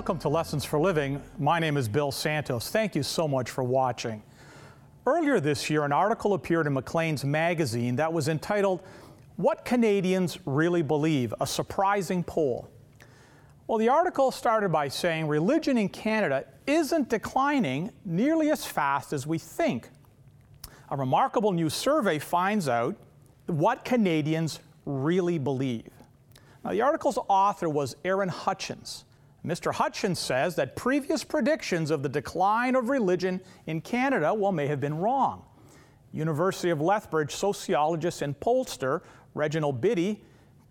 Welcome to Lessons for Living. My name is Bill Santos. Thank you so much for watching. Earlier this year, an article appeared in Maclean's magazine that was entitled, What Canadians Really Believe, a surprising poll. Well, the article started by saying religion in Canada isn't declining nearly as fast as we think. A remarkable new survey finds out what Canadians really believe. Now, the article's author was Aaron Hutchins. Mr. Hutchins says that previous predictions of the decline of religion in Canada, well, may have been wrong. University of Lethbridge sociologist and pollster Reginald Bibby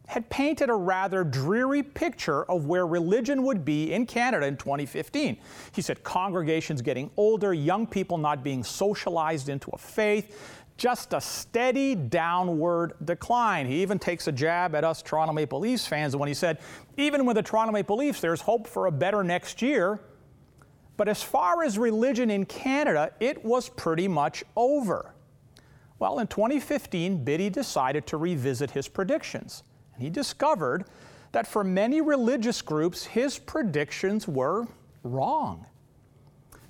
had painted a rather dreary picture of where religion would be in Canada in 2015. He said congregations getting older, young people not being socialized into a faith, just a steady downward decline. He even takes a jab at us Toronto Maple Leafs fans when he said, even with the Toronto Maple Leafs, there's hope for a better next year. But as far as religion in Canada, it was pretty much over. Well, in 2015, Bibby decided to revisit his predictions. And he discovered that for many religious groups, his predictions were wrong.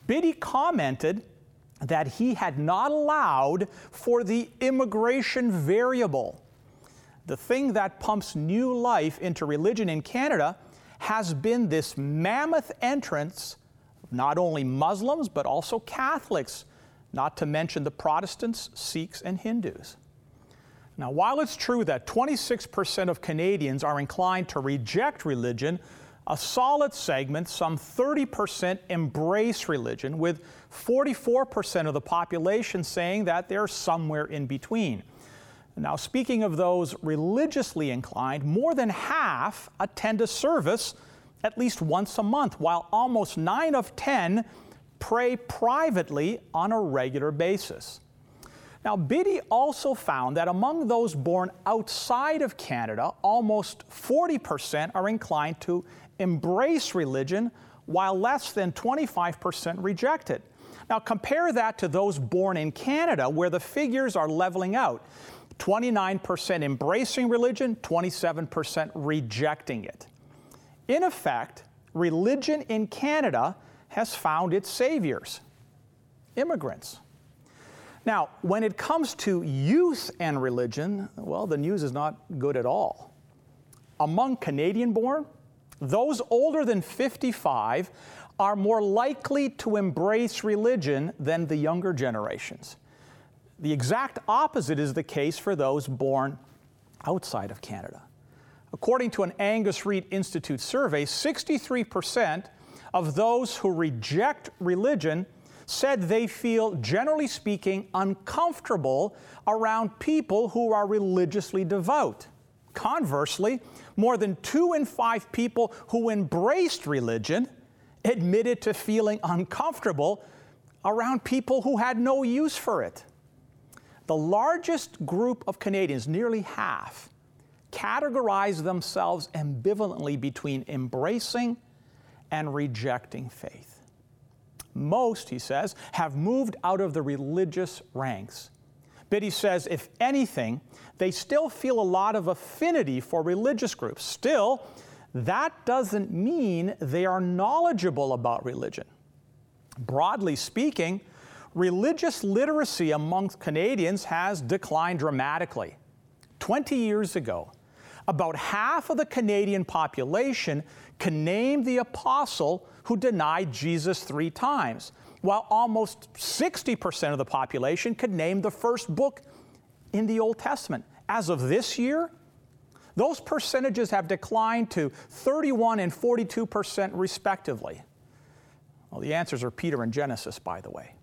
Bibby commented that he had not allowed for the immigration variable. The thing that pumps new life into religion in Canada has been this mammoth entrance of not only Muslims but also Catholics, not to mention the Protestants, Sikhs, and Hindus. Now, while it's true that 26% of Canadians are inclined to reject religion, a solid segment, some 30%, embrace religion, with 44% of the population saying that they're somewhere in between. Now, speaking of those religiously inclined, more than half attend a service at least once a month, while almost 9 of 10 pray privately on a regular basis. Now, Bibby also found that among those born outside of Canada, almost 40% are inclined to embrace religion, while less than 25% reject it. Now, compare that to those born in Canada, where the figures are leveling out 29% embracing religion, 27% rejecting it. In effect, religion in Canada has found its saviors immigrants. Now, when it comes to youth and religion, well, the news is not good at all. Among Canadian born, those older than 55 are more likely to embrace religion than the younger generations. The exact opposite is the case for those born outside of Canada. According to an Angus Reid Institute survey, 63% of those who reject religion said they feel, generally speaking, uncomfortable around people who are religiously devout. Conversely, more than two in five people who embraced religion admitted to feeling uncomfortable around people who had no use for it. The largest group of Canadians, nearly half, categorize themselves ambivalently between embracing and rejecting faith. Most, he says, have moved out of the religious ranks. Bibby says, if anything, they still feel a lot of affinity for religious groups. Still, that doesn't mean they are knowledgeable about religion. Broadly speaking, religious literacy amongst Canadians has declined dramatically. 20 years ago, about half of the Canadian population can name the apostle who denied Jesus three times, while almost 60% of the population could name the first book in the Old Testament. As of this year, those percentages have declined to 31 and 42% respectively. Well, the answers are Peter and Genesis, by the way.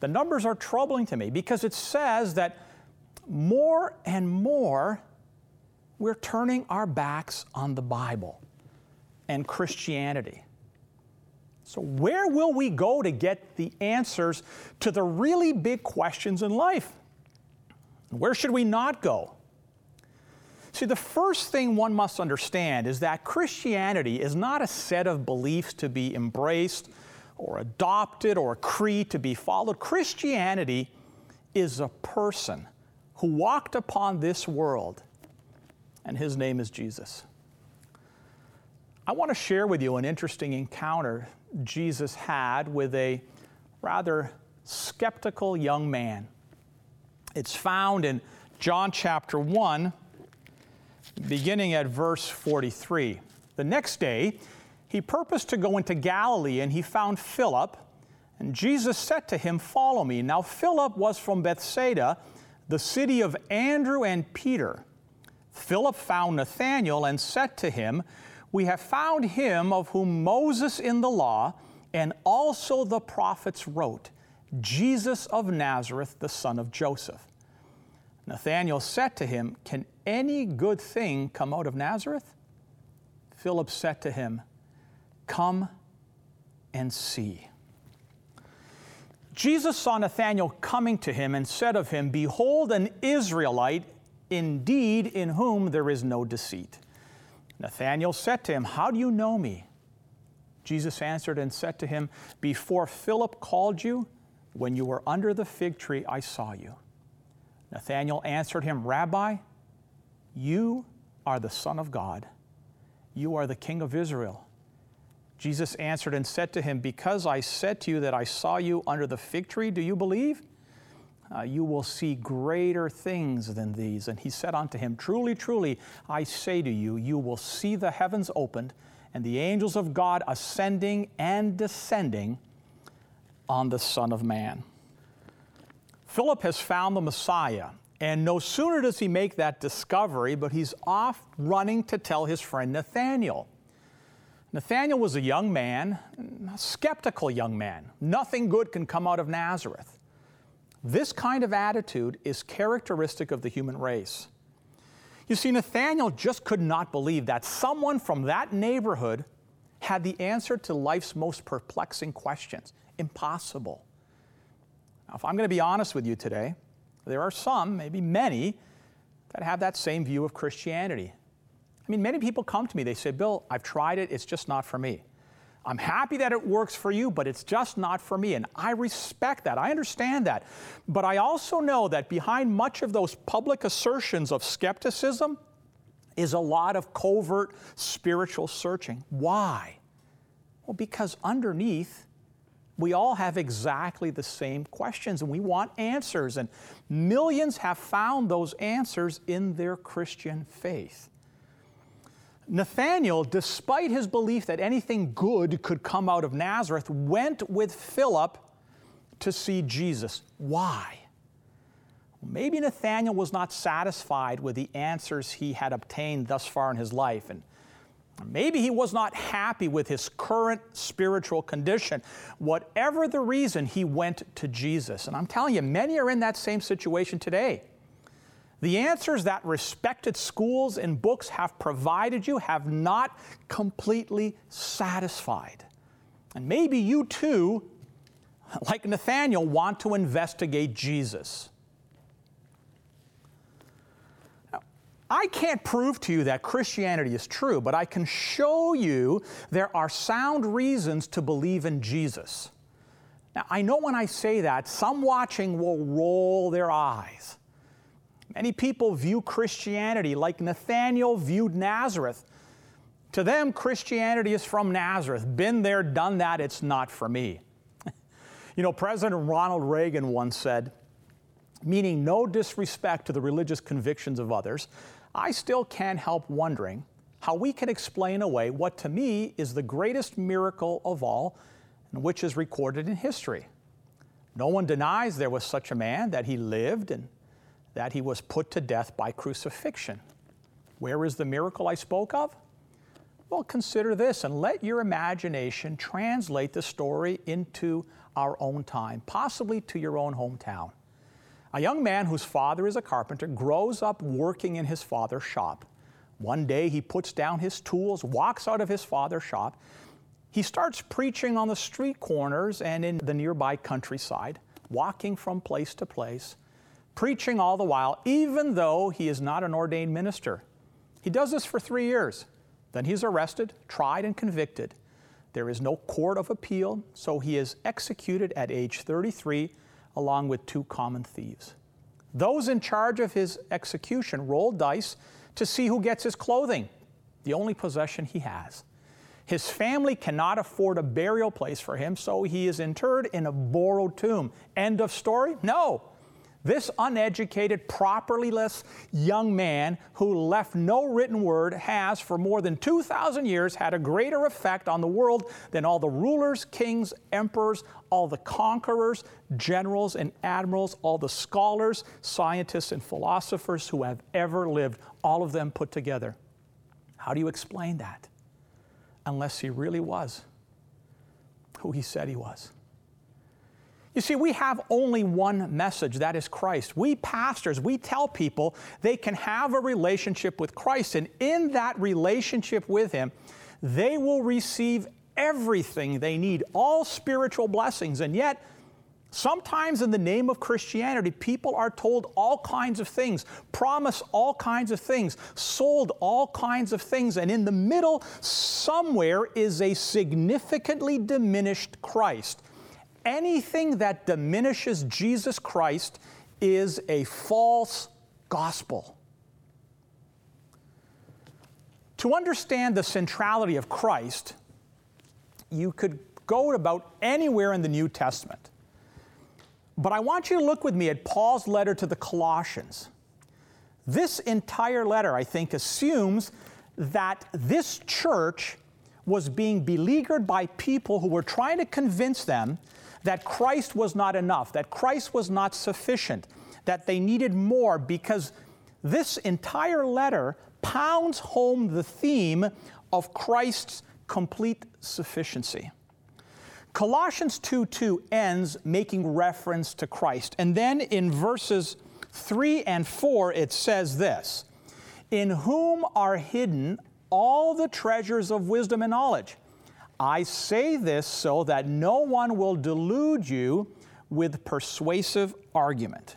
The numbers are troubling to me because it says that more and more we're turning our backs on the Bible and Christianity. So, where will we go to get the answers to the really big questions in life? Where should we not go? See, the first thing one must understand is that Christianity is not a set of beliefs to be embraced or adopted or a creed to be followed. Christianity is a person who walked upon this world, and his name is Jesus. I want to share with you an interesting encounter Jesus had with a rather skeptical young man. It's found in John chapter 1, beginning at verse 43. The next day, he purposed to go into Galilee, and he found Philip. And Jesus said to him, Follow me. Now, Philip was from Bethsaida, the city of Andrew and Peter. Philip found Nathanael and said to him, We have found him of whom Moses in the law and also the prophets wrote, Jesus of Nazareth, the son of Joseph. Nathanael said to him, Can any good thing come out of Nazareth? Philip said to him, Come and see. Jesus saw Nathanael coming to him and said of him, Behold, an Israelite, indeed, in whom there is no deceit. Nathanael said to him, How do you know me? Jesus answered and said to him, Before Philip called you, when you were under the fig tree, I saw you. Nathanael answered him, Rabbi, you are the Son of God. You are the King of Israel. Jesus answered and said to him, Because I said to you that I saw you under the fig tree, do you believe? Uh, you will see greater things than these. And he said unto him, Truly, truly, I say to you, you will see the heavens opened and the angels of God ascending and descending on the Son of Man. Philip has found the Messiah, and no sooner does he make that discovery, but he's off running to tell his friend Nathanael. Nathanael was a young man, a skeptical young man. Nothing good can come out of Nazareth. This kind of attitude is characteristic of the human race. You see, Nathanael just could not believe that someone from that neighborhood had the answer to life's most perplexing questions. Impossible. Now, if I'm going to be honest with you today, there are some, maybe many, that have that same view of Christianity. I mean, many people come to me, they say, Bill, I've tried it, it's just not for me. I'm happy that it works for you, but it's just not for me. And I respect that. I understand that. But I also know that behind much of those public assertions of skepticism is a lot of covert spiritual searching. Why? Well, because underneath, we all have exactly the same questions and we want answers. And millions have found those answers in their Christian faith. Nathanael, despite his belief that anything good could come out of Nazareth, went with Philip to see Jesus. Why? Maybe Nathanael was not satisfied with the answers he had obtained thus far in his life, and maybe he was not happy with his current spiritual condition. Whatever the reason, he went to Jesus. And I'm telling you, many are in that same situation today. The answers that respected schools and books have provided you have not completely satisfied. And maybe you too, like Nathaniel, want to investigate Jesus. I can't prove to you that Christianity is true, but I can show you there are sound reasons to believe in Jesus. Now, I know when I say that, some watching will roll their eyes. Many people view Christianity like Nathanael viewed Nazareth. To them, Christianity is from Nazareth. Been there, done that, it's not for me. you know, President Ronald Reagan once said, meaning no disrespect to the religious convictions of others, I still can't help wondering how we can explain away what to me is the greatest miracle of all, and which is recorded in history. No one denies there was such a man, that he lived and that he was put to death by crucifixion. Where is the miracle I spoke of? Well, consider this and let your imagination translate the story into our own time, possibly to your own hometown. A young man whose father is a carpenter grows up working in his father's shop. One day he puts down his tools, walks out of his father's shop. He starts preaching on the street corners and in the nearby countryside, walking from place to place preaching all the while, even though he is not an ordained minister. He does this for three years. Then he's arrested, tried, and convicted. There is no court of appeal, so he is executed at age 33 along with two common thieves. Those in charge of his execution roll dice to see who gets his clothing, the only possession he has. His family cannot afford a burial place for him, so he is interred in a borrowed tomb. End of story? No. This uneducated, propertyless young man who left no written word has, for more than 2,000 years, had a greater effect on the world than all the rulers, kings, emperors, all the conquerors, generals, and admirals, all the scholars, scientists, and philosophers who have ever lived, all of them put together. How do you explain that? Unless he really was who he said he was. You see, we have only one message that is Christ. We pastors, we tell people they can have a relationship with Christ, and in that relationship with Him, they will receive everything they need, all spiritual blessings. And yet, Sometimes, in the name of Christianity, people are told all kinds of things, promised all kinds of things, sold all kinds of things, and in the middle, somewhere, is a significantly diminished Christ anything that diminishes Jesus Christ is a false gospel. To understand the centrality of Christ, you could go about anywhere in the New Testament. But I want you to look with me at Paul's letter to the Colossians. This entire letter, I think, assumes that this church was being beleaguered by people who were trying to convince them that Christ was not enough, that Christ was not sufficient, that they needed more because this entire letter pounds home the theme of Christ's complete sufficiency. Colossians 2 2 ends making reference to Christ. And then in verses 3 and 4, it says this In whom are hidden all the treasures of wisdom and knowledge. I say this so that no one will delude you with persuasive argument.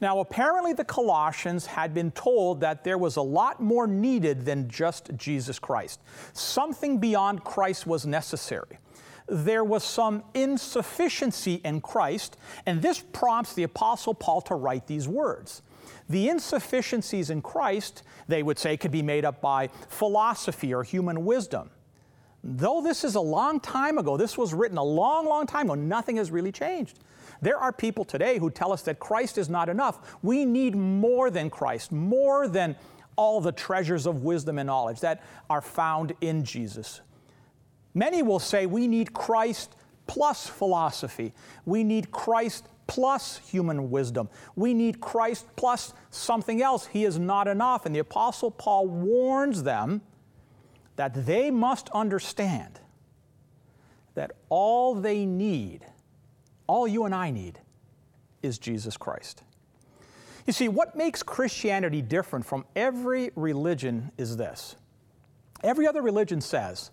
Now, apparently, the Colossians had been told that there was a lot more needed than just Jesus Christ. Something beyond Christ was necessary. There was some insufficiency in Christ, and this prompts the Apostle Paul to write these words. The insufficiencies in Christ, they would say, could be made up by philosophy or human wisdom. Though this is a long time ago, this was written a long, long time ago, nothing has really changed. There are people today who tell us that Christ is not enough. We need more than Christ, more than all the treasures of wisdom and knowledge that are found in Jesus. Many will say we need Christ plus philosophy. We need Christ plus human wisdom. We need Christ plus something else. He is not enough. And the Apostle Paul warns them that they must understand that all they need, all you and I need, is Jesus Christ. You see, what makes Christianity different from every religion is this. Every other religion says,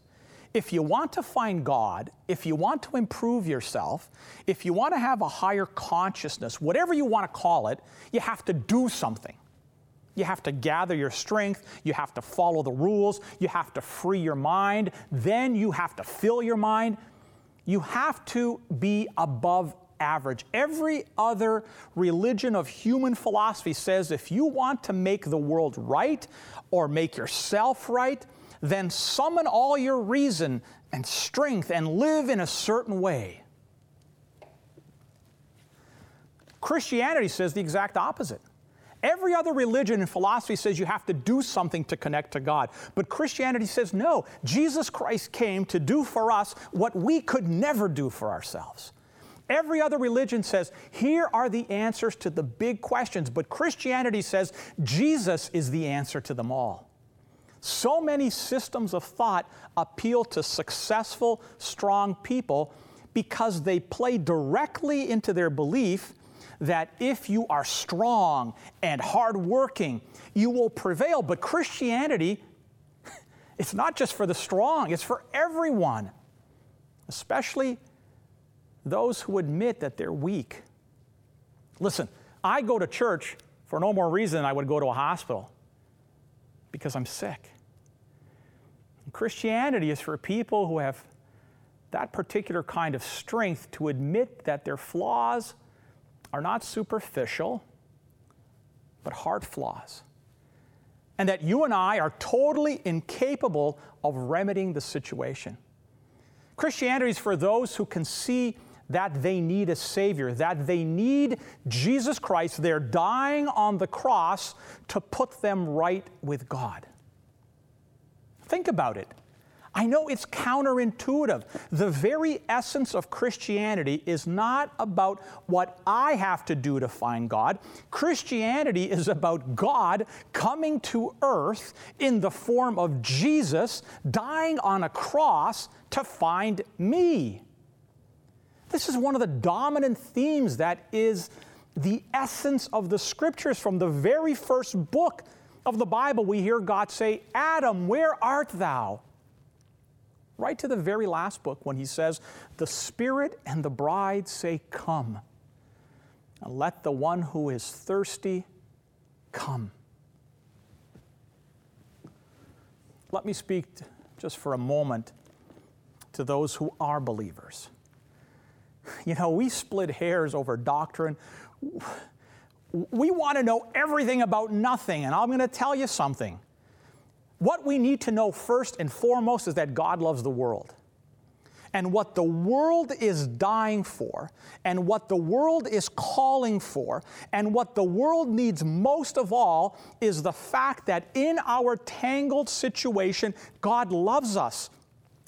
if you want to find God, if you want to improve yourself, if you want to have a higher consciousness, whatever you want to call it, you have to do something. You have to gather your strength. You have to follow the rules. You have to free your mind. Then you have to fill your mind. You have to be above average. Every other religion of human philosophy says if you want to make the world right or make yourself right, then summon all your reason and strength and live in a certain way. Christianity says the exact opposite. Every other religion and philosophy says you have to do something to connect to God. But Christianity says no. Jesus Christ came to do for us what we could never do for ourselves. Every other religion says, here are the answers to the big questions, but Christianity says Jesus is the answer to them all. So many systems of thought appeal to successful, strong people because they play directly into their belief that if you are strong and hardworking, you will prevail. But Christianity, it's not just for the strong, it's for everyone, especially those who admit that they're weak. Listen, I go to church for no more reason than I would go to a hospital because I'm sick. Christianity is for people who have that particular kind of strength to admit that their flaws are not superficial, but heart flaws. and that you and I are totally incapable of remedying the situation. Christianity is for those who can see that they need a Savior, that they need Jesus Christ. They're dying on the cross to put them right with God. Think about it. I know it's counterintuitive. The very essence of Christianity is not about what I have to do to find God. Christianity is about God coming to earth in the form of Jesus, dying on a cross to find me. This is one of the dominant themes that is the essence of the scriptures from the very first book of the Bible. We hear God say, Adam, where art thou? Right to the very last book when he says, The Spirit and the bride say, Come. And let the one who is thirsty come. Let me speak just for a moment to those who are believers. You know, we split hairs over doctrine. We want to know everything about nothing, and I'm going to tell you something. What we need to know first and foremost is that God loves the world. And what the world is dying for, and what the world is calling for, and what the world needs most of all is the fact that in our tangled situation, God loves us.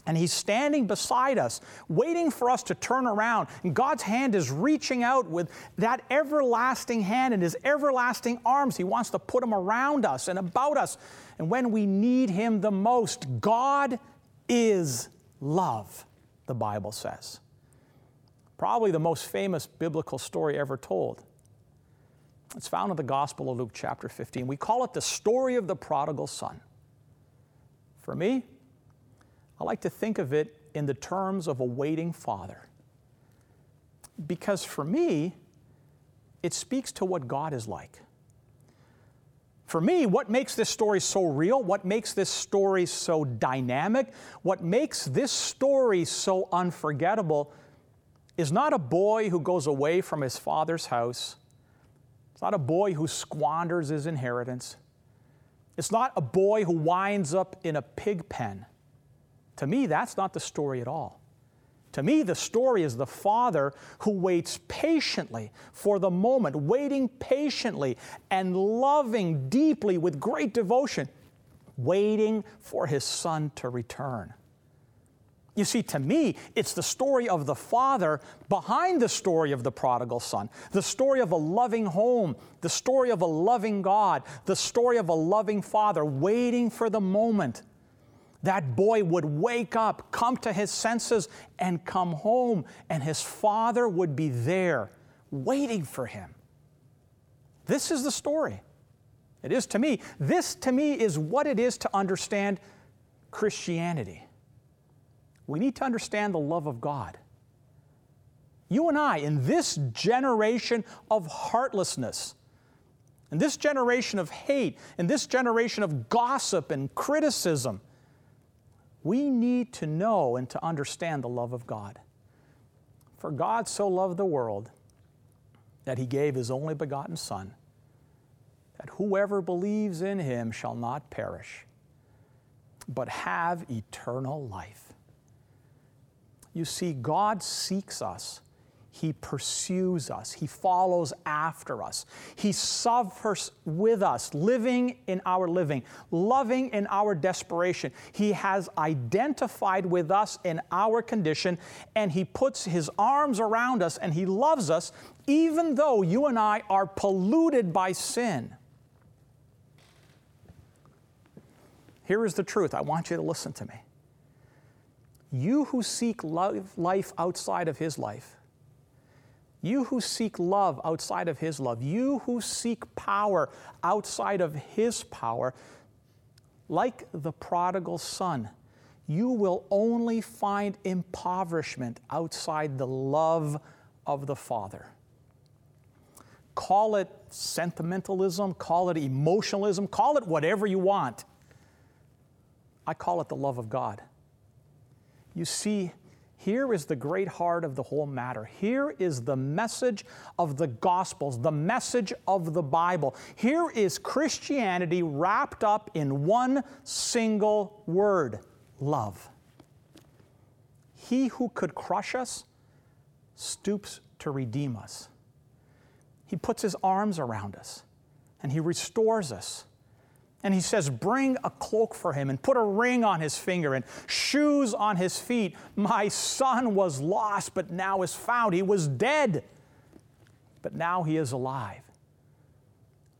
And He's standing beside us, waiting for us to turn around. And God's hand is reaching out with that everlasting hand and His everlasting arms. He wants to put them around us and about us. And when we need Him the most, God is love, the Bible says. Probably the most famous biblical story ever told. It's found in the Gospel of Luke, chapter 15. We call it the story of the prodigal son. For me, I like to think of it in the terms of a waiting father. Because for me, it speaks to what God is like. For me, what makes this story so real, what makes this story so dynamic, what makes this story so unforgettable is not a boy who goes away from his father's house. It's not a boy who squanders his inheritance. It's not a boy who winds up in a pig pen. To me, that's not the story at all. To me, the story is the father who waits patiently for the moment, waiting patiently and loving deeply with great devotion, waiting for his son to return. You see, to me, it's the story of the father behind the story of the prodigal son, the story of a loving home, the story of a loving God, the story of a loving father waiting for the moment that boy would wake up, come to his senses, and come home, and his father would be there waiting for him. This is the story. It is to me. This to me is what it is to understand Christianity. We need to understand the love of God. You and I, in this generation of heartlessness, in this generation of hate, in this generation of gossip and criticism, we need to know and to understand the love of God. For God so loved the world that he gave his only begotten Son, that whoever believes in him shall not perish, but have eternal life. You see, God seeks us he pursues us. He follows after us. He suffers with us, living in our living, loving in our desperation. He has identified with us in our condition, and He puts His arms around us and He loves us, even though you and I are polluted by sin. Here is the truth. I want you to listen to me. You who seek life outside of His life, you who seek love outside of His love, you who seek power outside of His power, like the prodigal son, you will only find impoverishment outside the love of the Father. Call it sentimentalism, call it emotionalism, call it whatever you want. I call it the love of God. You see, Here is the great heart of the whole matter. Here is the message of the Gospels, the message of the Bible. Here is Christianity wrapped up in one single word love. He who could crush us stoops to redeem us. He puts his arms around us and he restores us and he says, Bring a cloak for him and put a ring on his finger and shoes on his feet. My son was lost, but now is found. He was dead, but now he is alive.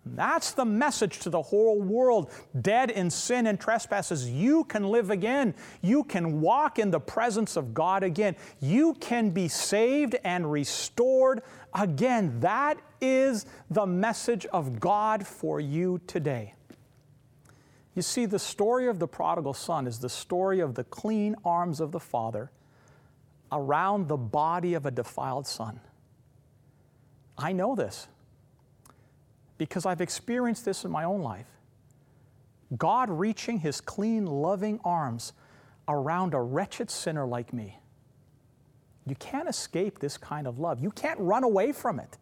That's the message to the whole world. Dead in sin and trespasses, you can live again. You can walk in the presence of God again. You can be saved and restored again. That is the message of God for you today. You see, the story of the prodigal son is the story of the clean arms of the father around the body of a defiled son. I know this because I've experienced this in my own life. God reaching his clean, loving arms around a wretched sinner like me. You can't escape this kind of love. You can't run away from it.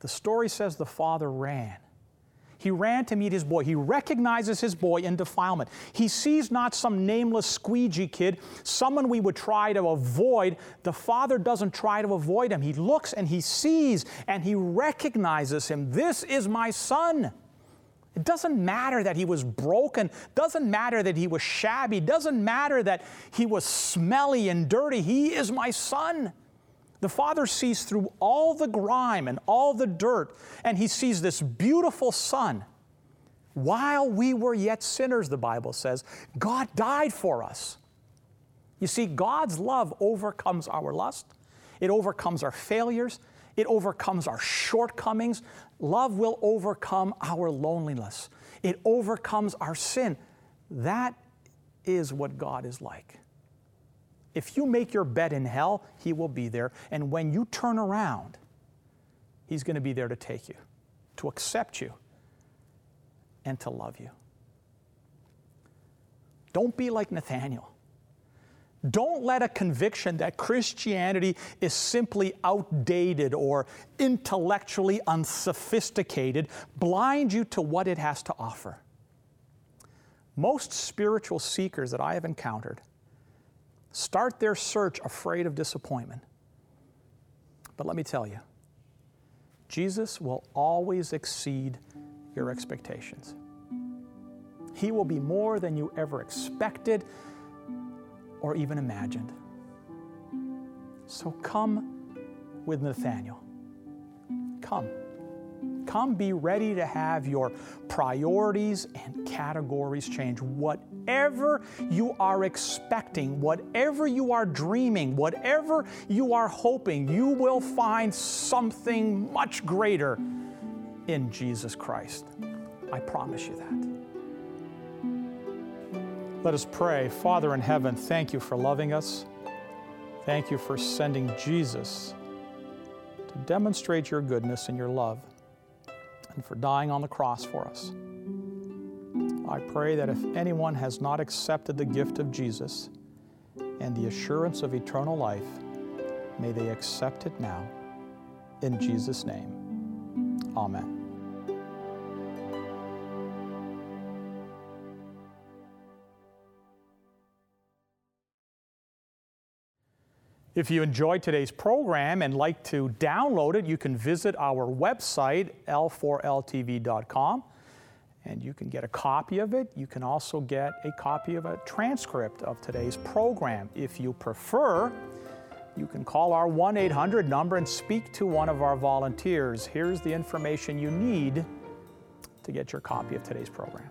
The story says the father ran he ran to meet his boy. He recognizes his boy in defilement. He sees not some nameless squeegee kid, someone we would try to avoid. The father doesn't try to avoid him. He looks and he sees and he recognizes him. This is my son. It doesn't matter that he was broken, doesn't matter that he was shabby, doesn't matter that he was smelly and dirty. He is my son. The Father sees through all the grime and all the dirt, and He sees this beautiful Son. While we were yet sinners, the Bible says, God died for us. You see, God's love overcomes our lust, it overcomes our failures, it overcomes our shortcomings. Love will overcome our loneliness, it overcomes our sin. That is what God is like. If you make your bed in hell, He will be there. And when you turn around, He's going to be there to take you, to accept you, and to love you. Don't be like Nathaniel. Don't let a conviction that Christianity is simply outdated or intellectually unsophisticated blind you to what it has to offer. Most spiritual seekers that I have encountered start their search afraid of disappointment. But let me tell you, Jesus will always exceed your expectations. He will be more than you ever expected or even imagined. So come with Nathaniel. Come. Come be ready to have your priorities and categories change. Whatever you are expecting, whatever you are dreaming, whatever you are hoping, you will find something much greater in Jesus Christ. I promise you that. Let us pray. Father in heaven, thank you for loving us. Thank you for sending Jesus to demonstrate your goodness and your love and for dying on the cross for us. I pray that if anyone has not accepted the gift of Jesus and the assurance of eternal life, may they accept it now. In Jesus' name, Amen. If you enjoyed today's program and like to download it, you can visit our website, l4ltv.com, and you can get a copy of it. You can also get a copy of a transcript of today's program. If you prefer, you can call our 1 800 number and speak to one of our volunteers. Here's the information you need to get your copy of today's program.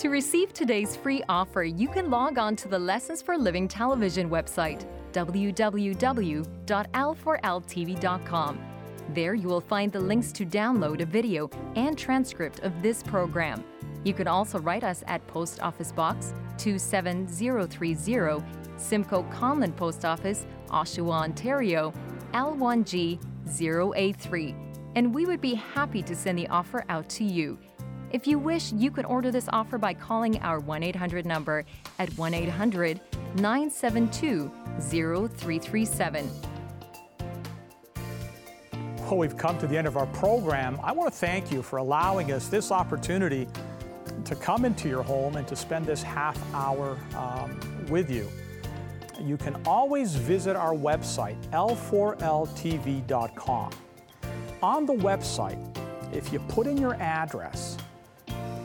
To receive today's free offer, you can log on to the Lessons for Living television website www.l4ltv.com. There you will find the links to download a video and transcript of this program. You can also write us at Post Office Box 27030, Simcoe Conlin Post Office, Oshawa, Ontario, L1G 0A3, and we would be happy to send the offer out to you. If you wish, you can order this offer by calling our 1 800 number at 1 800 972 0337. Well, we've come to the end of our program. I want to thank you for allowing us this opportunity to come into your home and to spend this half hour um, with you. You can always visit our website, l4ltv.com. On the website, if you put in your address,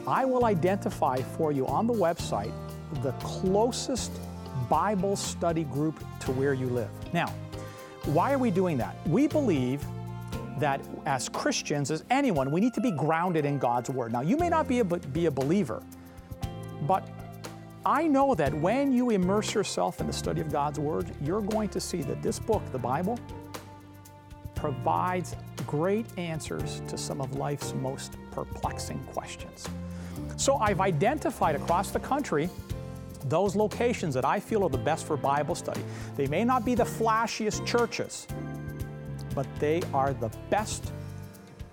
I will identify for you on the website the closest Bible study group to where you live. Now, why are we doing that? We believe that as Christians, as anyone, we need to be grounded in God's Word. Now, you may not be a, be a believer, but I know that when you immerse yourself in the study of God's Word, you're going to see that this book, the Bible, provides great answers to some of life's most perplexing questions. So I've identified across the country those locations that I feel are the best for Bible study. They may not be the flashiest churches, but they are the best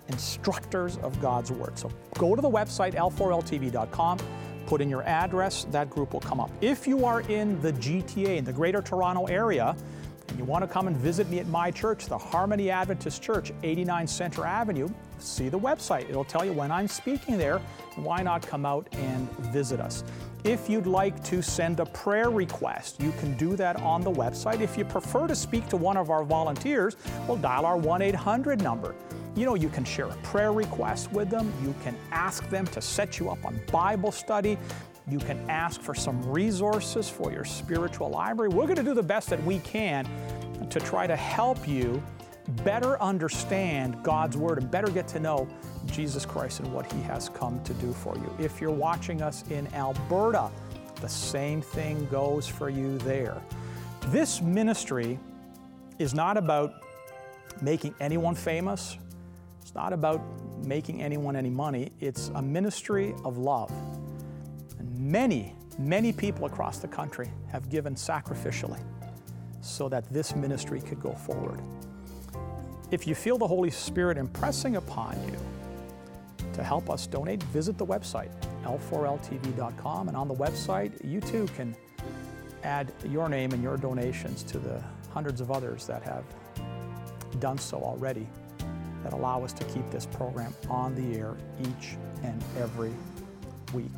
instructors of God's Word. So go to the website l4ltv.com, put in your address, that group will come up. If you are in the GTA, in the Greater Toronto area, and you want to come and visit me at my church, the Harmony Adventist Church, 89 Center Avenue, see the website. It'll tell you when I'm speaking there. Why not come out and visit us? If you'd like to send a prayer request, you can do that on the website. If you prefer to speak to one of our volunteers, well, dial our 1 800 number. You know, you can share a prayer request with them. You can ask them to set you up on Bible study. You can ask for some resources for your spiritual library. We're going to do the best that we can to try to help you better understand God's Word and better get to know Jesus Christ and what He has come to do for you. If you're watching us in Alberta, the same thing goes for you there. This ministry is not about making anyone famous, it's not about making anyone any money. It's a ministry of love. Many, many people across the country have given sacrificially so that this ministry could go forward. If you feel the Holy Spirit impressing upon you to help us donate, visit the website, l4ltv.com. And on the website, you too can add your name and your donations to the hundreds of others that have done so already that allow us to keep this program on the air each and every week.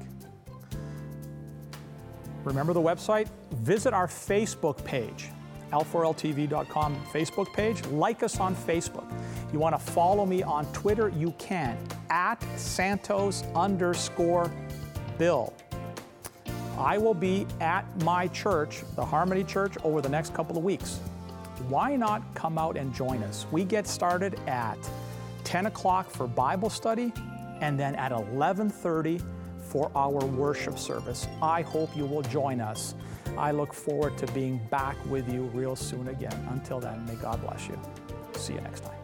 Remember the website? Visit our Facebook page l4ltv.com Facebook page. Like us on Facebook. You want to follow me on Twitter? You can at Santos underscore Bill. I will be at my church, the Harmony Church, over the next couple of weeks. Why not come out and join us? We get started at 10 o'clock for Bible study and then at 11:30 for our worship service. I hope you will join us. I look forward to being back with you real soon again. Until then, may God bless you. See you next time.